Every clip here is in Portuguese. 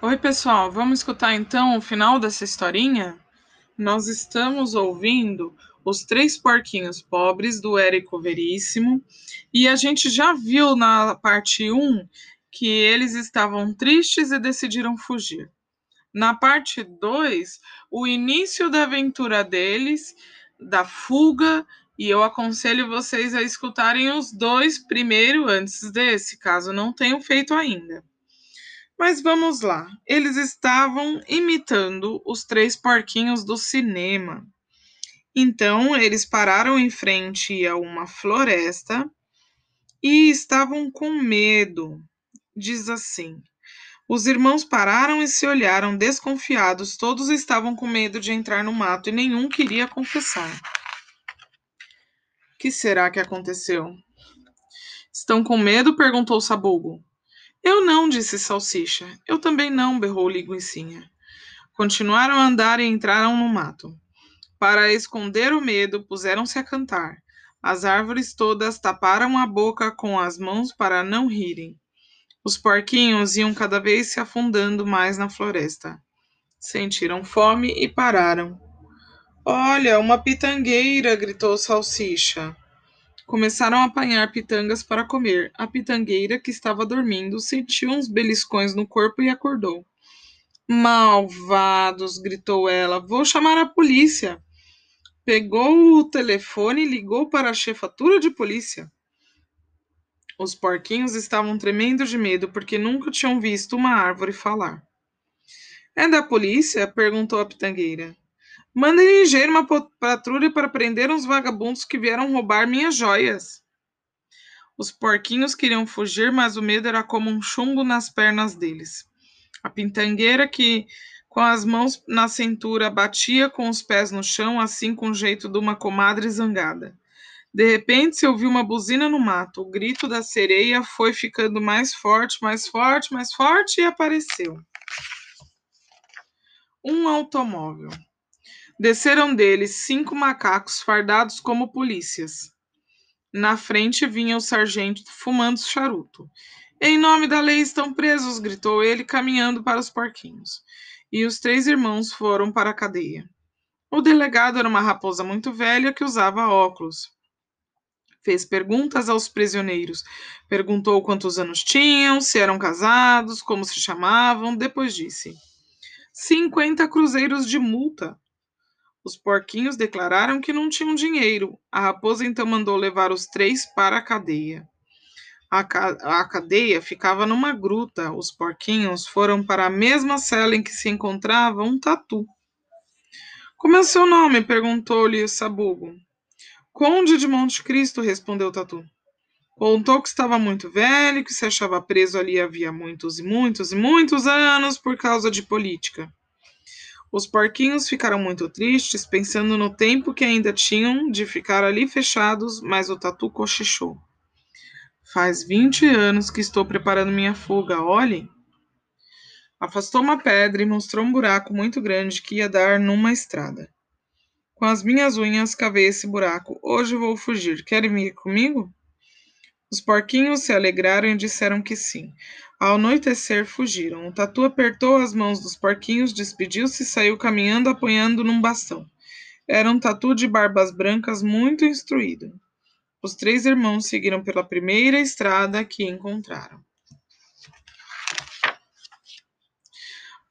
Oi, pessoal, vamos escutar então o final dessa historinha? Nós estamos ouvindo Os Três Porquinhos Pobres, do Érico Veríssimo, e a gente já viu na parte 1 que eles estavam tristes e decidiram fugir. Na parte 2, o início da aventura deles, da fuga, e eu aconselho vocês a escutarem os dois primeiro antes desse, caso não tenham feito ainda. Mas vamos lá. Eles estavam imitando os três porquinhos do cinema. Então, eles pararam em frente a uma floresta e estavam com medo. Diz assim: Os irmãos pararam e se olharam desconfiados. Todos estavam com medo de entrar no mato e nenhum queria confessar. O que será que aconteceu? Estão com medo? perguntou Sabugo. Eu não, disse Salsicha. Eu também não, berrou Linguicinha. Continuaram a andar e entraram no mato. Para esconder o medo, puseram-se a cantar. As árvores todas taparam a boca com as mãos para não rirem. Os porquinhos iam cada vez se afundando mais na floresta. Sentiram fome e pararam. Olha, uma pitangueira! gritou Salsicha. Começaram a apanhar pitangas para comer. A pitangueira, que estava dormindo, sentiu uns beliscões no corpo e acordou. Malvados! gritou ela. Vou chamar a polícia. Pegou o telefone e ligou para a chefatura de polícia. Os porquinhos estavam tremendo de medo porque nunca tinham visto uma árvore falar. É da polícia? perguntou a pitangueira. Mandem ligeiro uma patrulha para prender uns vagabundos que vieram roubar minhas joias. Os porquinhos queriam fugir, mas o medo era como um chumbo nas pernas deles. A pintangueira, que com as mãos na cintura batia com os pés no chão, assim com o jeito de uma comadre zangada. De repente se ouviu uma buzina no mato. O grito da sereia foi ficando mais forte, mais forte, mais forte e apareceu. Um automóvel. Desceram deles cinco macacos fardados como polícias. Na frente vinha o sargento fumando charuto. Em nome da lei estão presos, gritou ele, caminhando para os porquinhos. E os três irmãos foram para a cadeia. O delegado era uma raposa muito velha que usava óculos. Fez perguntas aos prisioneiros. Perguntou quantos anos tinham, se eram casados, como se chamavam. Depois disse: cinquenta cruzeiros de multa. Os porquinhos declararam que não tinham dinheiro. A raposa então mandou levar os três para a cadeia. A, ca a cadeia ficava numa gruta. Os porquinhos foram para a mesma cela em que se encontrava um tatu. Como é o seu nome? perguntou-lhe o sabugo. Conde de Monte Cristo, respondeu o tatu. Contou que estava muito velho, que se achava preso ali havia muitos e muitos e muitos anos por causa de política. Os porquinhos ficaram muito tristes, pensando no tempo que ainda tinham de ficar ali fechados, mas o tatu cochichou. Faz vinte anos que estou preparando minha fuga, olhem. Afastou uma pedra e mostrou um buraco muito grande que ia dar numa estrada. Com as minhas unhas cavei esse buraco. Hoje vou fugir. Querem vir comigo? Os porquinhos se alegraram e disseram que sim. Ao anoitecer, fugiram. O tatu apertou as mãos dos porquinhos, despediu-se e saiu caminhando apoiando num bastão. Era um tatu de barbas brancas muito instruído. Os três irmãos seguiram pela primeira estrada que encontraram.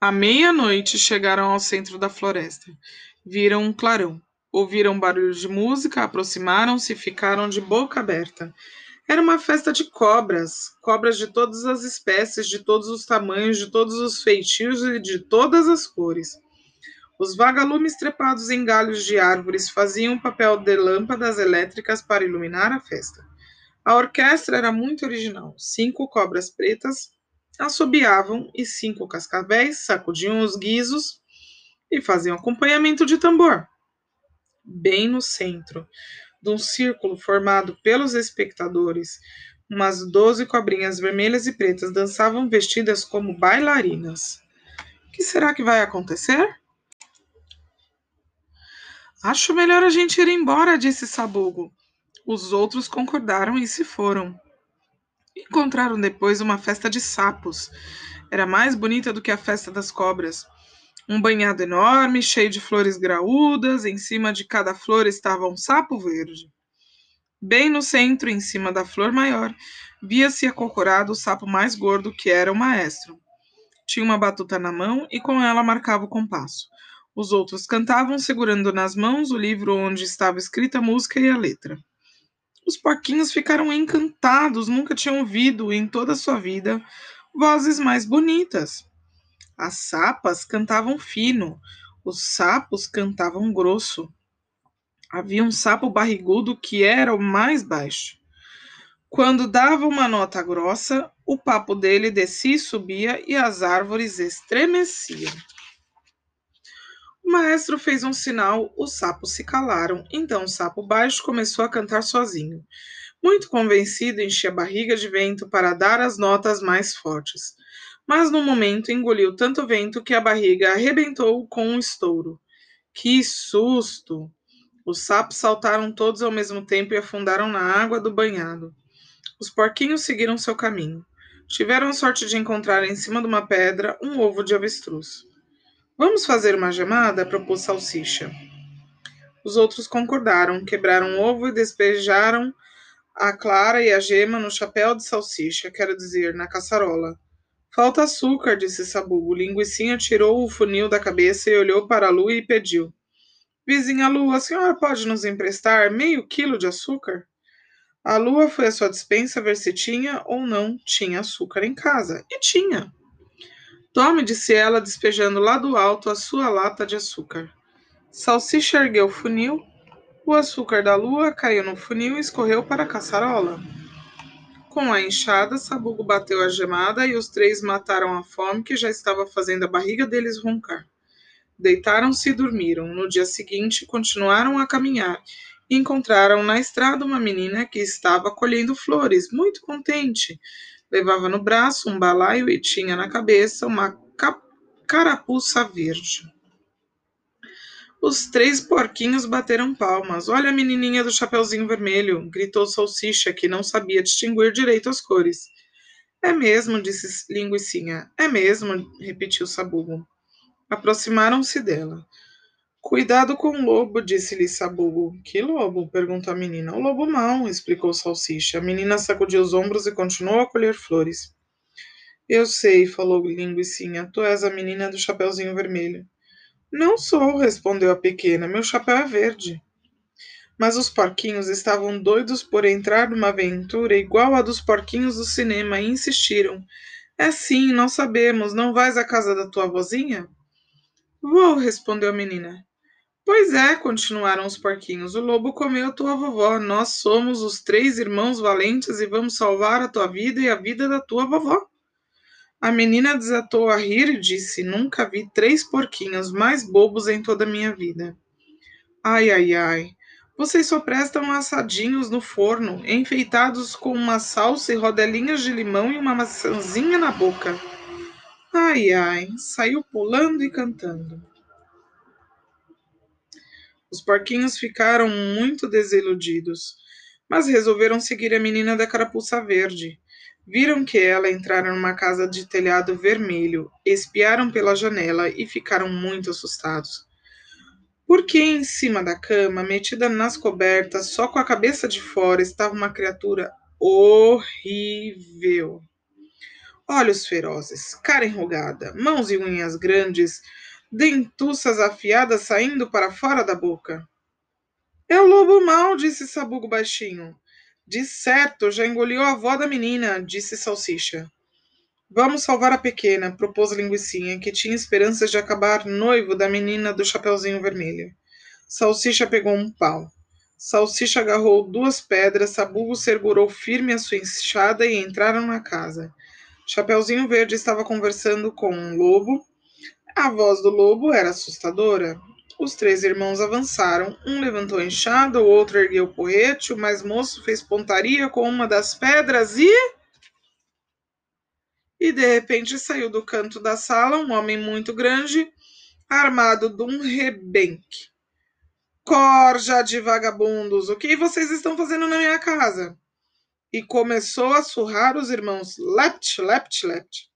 À meia-noite chegaram ao centro da floresta. Viram um clarão. Ouviram barulho de música, aproximaram-se e ficaram de boca aberta. Era uma festa de cobras, cobras de todas as espécies, de todos os tamanhos, de todos os feitios e de todas as cores. Os vagalumes trepados em galhos de árvores faziam o papel de lâmpadas elétricas para iluminar a festa. A orquestra era muito original. Cinco cobras pretas assobiavam e cinco cascavéis sacudiam os guizos e faziam acompanhamento de tambor. Bem no centro, de um círculo formado pelos espectadores, umas doze cobrinhas vermelhas e pretas dançavam vestidas como bailarinas. O que será que vai acontecer? Acho melhor a gente ir embora, disse Sabugo. Os outros concordaram e se foram. Encontraram depois uma festa de sapos. Era mais bonita do que a festa das cobras. Um banhado enorme, cheio de flores graúdas, em cima de cada flor estava um sapo verde. Bem no centro, em cima da flor maior, via-se acocorado o sapo mais gordo, que era o maestro. Tinha uma batuta na mão e com ela marcava o compasso. Os outros cantavam, segurando nas mãos o livro onde estava escrita a música e a letra. Os porquinhos ficaram encantados, nunca tinham ouvido em toda a sua vida vozes mais bonitas. As sapas cantavam fino, os sapos cantavam grosso. Havia um sapo barrigudo que era o mais baixo. Quando dava uma nota grossa, o papo dele descia e subia e as árvores estremeciam. O maestro fez um sinal, os sapos se calaram. Então o sapo baixo começou a cantar sozinho. Muito convencido, enchia a barriga de vento para dar as notas mais fortes. Mas no momento engoliu tanto vento que a barriga arrebentou com um estouro. Que susto! Os sapos saltaram todos ao mesmo tempo e afundaram na água do banhado. Os porquinhos seguiram seu caminho. Tiveram a sorte de encontrar em cima de uma pedra um ovo de avestruz. Vamos fazer uma gemada? propôs Salsicha. Os outros concordaram, quebraram o ovo e despejaram a clara e a gema no chapéu de salsicha, quero dizer, na caçarola. Falta açúcar, disse Sabugo. Linguicinha tirou o funil da cabeça e olhou para a lua e pediu. Vizinha Lua, a senhora pode nos emprestar meio quilo de açúcar? A lua foi à sua despensa ver se tinha ou não tinha açúcar em casa. E tinha. Tome, disse ela, despejando lá do alto a sua lata de açúcar. Salsicha ergueu o funil, o açúcar da lua caiu no funil e escorreu para a caçarola. Com a enxada, Sabugo bateu a gemada e os três mataram a fome que já estava fazendo a barriga deles roncar. Deitaram-se e dormiram. No dia seguinte, continuaram a caminhar e encontraram na estrada uma menina que estava colhendo flores, muito contente. Levava no braço um balaio e tinha na cabeça uma carapuça verde. Os três porquinhos bateram palmas. Olha a menininha do chapeuzinho vermelho, gritou Salsicha, que não sabia distinguir direito as cores. É mesmo, disse Linguicinha. É mesmo, repetiu Sabugo. Aproximaram-se dela. Cuidado com o lobo, disse-lhe Sabugo. Que lobo? perguntou a menina. O lobo mau, explicou Salsicha. A menina sacudiu os ombros e continuou a colher flores. Eu sei, falou Linguicinha. Tu és a menina do chapeuzinho vermelho. Não sou, respondeu a pequena. Meu chapéu é verde. Mas os porquinhos estavam doidos por entrar numa aventura igual à dos porquinhos do cinema e insistiram. É sim, nós sabemos. Não vais à casa da tua vozinha? Vou, respondeu a menina. Pois é, continuaram os porquinhos. O lobo comeu tua vovó. Nós somos os três irmãos valentes e vamos salvar a tua vida e a vida da tua vovó. A menina desatou a rir e disse: Nunca vi três porquinhos mais bobos em toda a minha vida. Ai, ai, ai. Vocês só prestam assadinhos no forno, enfeitados com uma salsa e rodelinhas de limão e uma maçãzinha na boca. Ai, ai, saiu pulando e cantando. Os porquinhos ficaram muito desiludidos, mas resolveram seguir a menina da carapuça verde. Viram que ela entrara numa casa de telhado vermelho, espiaram pela janela e ficaram muito assustados. Porque em cima da cama, metida nas cobertas, só com a cabeça de fora, estava uma criatura horrível. Olhos ferozes, cara enrugada, mãos e unhas grandes, dentuças afiadas saindo para fora da boca. É o lobo mau, disse Sabugo baixinho. De certo, já engoliu a avó da menina, disse Salsicha. Vamos salvar a pequena, propôs Linguicinha, que tinha esperanças de acabar noivo da menina do chapeuzinho vermelho. Salsicha pegou um pau. Salsicha agarrou duas pedras, Sabugo segurou firme a sua enxada e entraram na casa. Chapeuzinho Verde estava conversando com um lobo a voz do lobo era assustadora. Os três irmãos avançaram. Um levantou a enxada, o outro ergueu o porrete, o mais moço fez pontaria com uma das pedras e. E de repente saiu do canto da sala um homem muito grande, armado de um rebenque. Corja de vagabundos, o que vocês estão fazendo na minha casa? e começou a surrar os irmãos lept, lept, lept.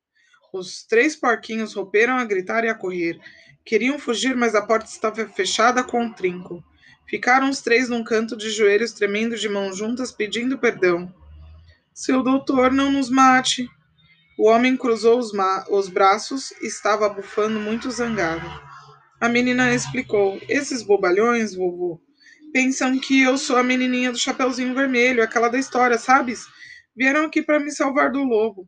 Os três porquinhos romperam a gritar e a correr. Queriam fugir, mas a porta estava fechada com um trinco. Ficaram os três num canto de joelhos, tremendo de mãos juntas, pedindo perdão. Seu doutor, não nos mate. O homem cruzou os, os braços e estava bufando muito zangado. A menina explicou: Esses bobalhões, vovô, pensam que eu sou a menininha do Chapeuzinho Vermelho, aquela da história, sabes? Vieram aqui para me salvar do lobo.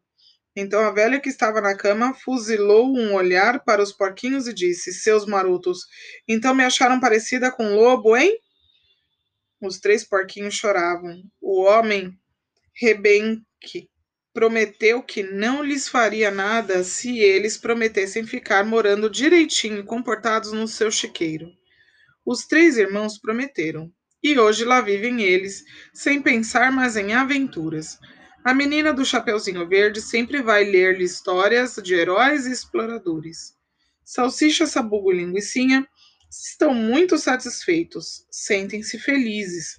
Então a velha que estava na cama fuzilou um olhar para os porquinhos e disse: Seus marotos, então me acharam parecida com um lobo, hein? Os três porquinhos choravam. O homem rebenque prometeu que não lhes faria nada se eles prometessem ficar morando direitinho, comportados no seu chiqueiro. Os três irmãos prometeram, e hoje lá vivem eles, sem pensar mais em aventuras. A menina do Chapeuzinho Verde sempre vai ler-lhe histórias de heróis e exploradores. Salsicha, Sabugo e Linguicinha estão muito satisfeitos, sentem-se felizes.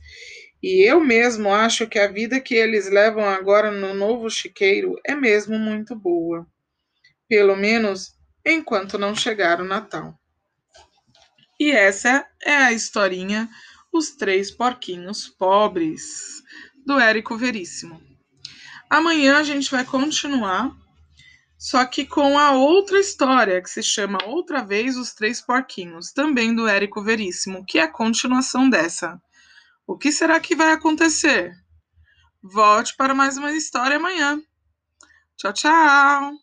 E eu mesmo acho que a vida que eles levam agora no novo chiqueiro é mesmo muito boa. Pelo menos enquanto não chegar o Natal. E essa é a historinha Os Três Porquinhos Pobres, do Érico Veríssimo. Amanhã a gente vai continuar, só que com a outra história, que se chama Outra Vez os Três Porquinhos, também do Érico Veríssimo, que é a continuação dessa. O que será que vai acontecer? Volte para mais uma história amanhã. Tchau, tchau!